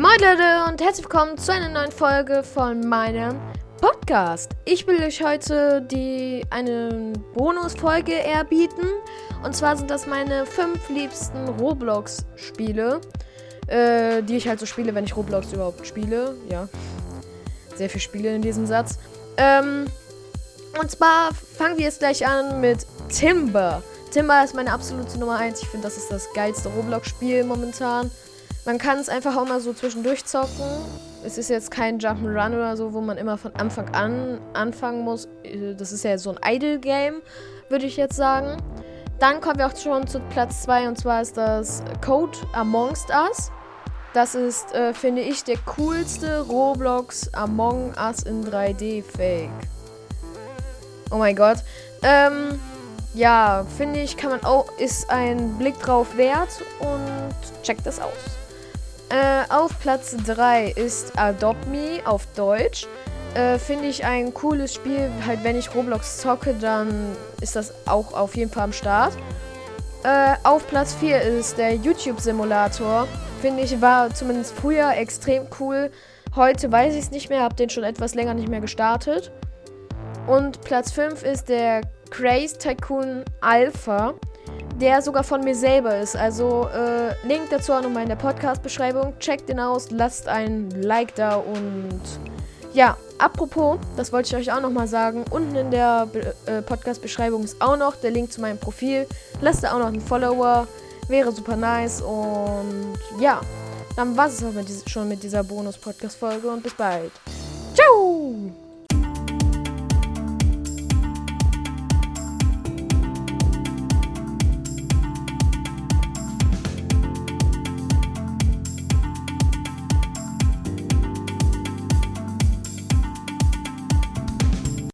Moin Leute und herzlich willkommen zu einer neuen Folge von meinem Podcast. Ich will euch heute die eine Bonusfolge erbieten. Und zwar sind das meine fünf liebsten Roblox-Spiele, äh, die ich halt so spiele, wenn ich Roblox überhaupt spiele. Ja, sehr viele Spiele in diesem Satz. Ähm, und zwar fangen wir jetzt gleich an mit Timber. Timber ist meine absolute Nummer 1. Ich finde, das ist das geilste Roblox-Spiel momentan. Man kann es einfach auch mal so zwischendurch zocken. Es ist jetzt kein Jump'n'Run oder so, wo man immer von Anfang an anfangen muss. Das ist ja so ein Idle-Game, würde ich jetzt sagen. Dann kommen wir auch schon zu Platz 2 und zwar ist das Code Amongst Us. Das ist, äh, finde ich, der coolste Roblox Among Us in 3D-Fake. Oh mein Gott. Ähm, ja, finde ich, kann man auch, ist ein Blick drauf wert und checkt das aus. Äh, auf Platz 3 ist Adopt Me auf Deutsch. Äh, Finde ich ein cooles Spiel. Halt, wenn ich Roblox zocke, dann ist das auch auf jeden Fall am Start. Äh, auf Platz 4 ist der YouTube-Simulator. Finde ich, war zumindest früher extrem cool. Heute weiß ich es nicht mehr, habe den schon etwas länger nicht mehr gestartet. Und Platz 5 ist der Craze Tycoon Alpha der sogar von mir selber ist. Also äh, Link dazu auch nochmal in der Podcast-Beschreibung. Checkt den aus, lasst ein Like da und ja, apropos, das wollte ich euch auch nochmal sagen. Unten in der äh, Podcast-Beschreibung ist auch noch der Link zu meinem Profil. Lasst da auch noch einen Follower. Wäre super nice und ja, dann war es auch schon mit dieser Bonus-Podcast-Folge und bis bald.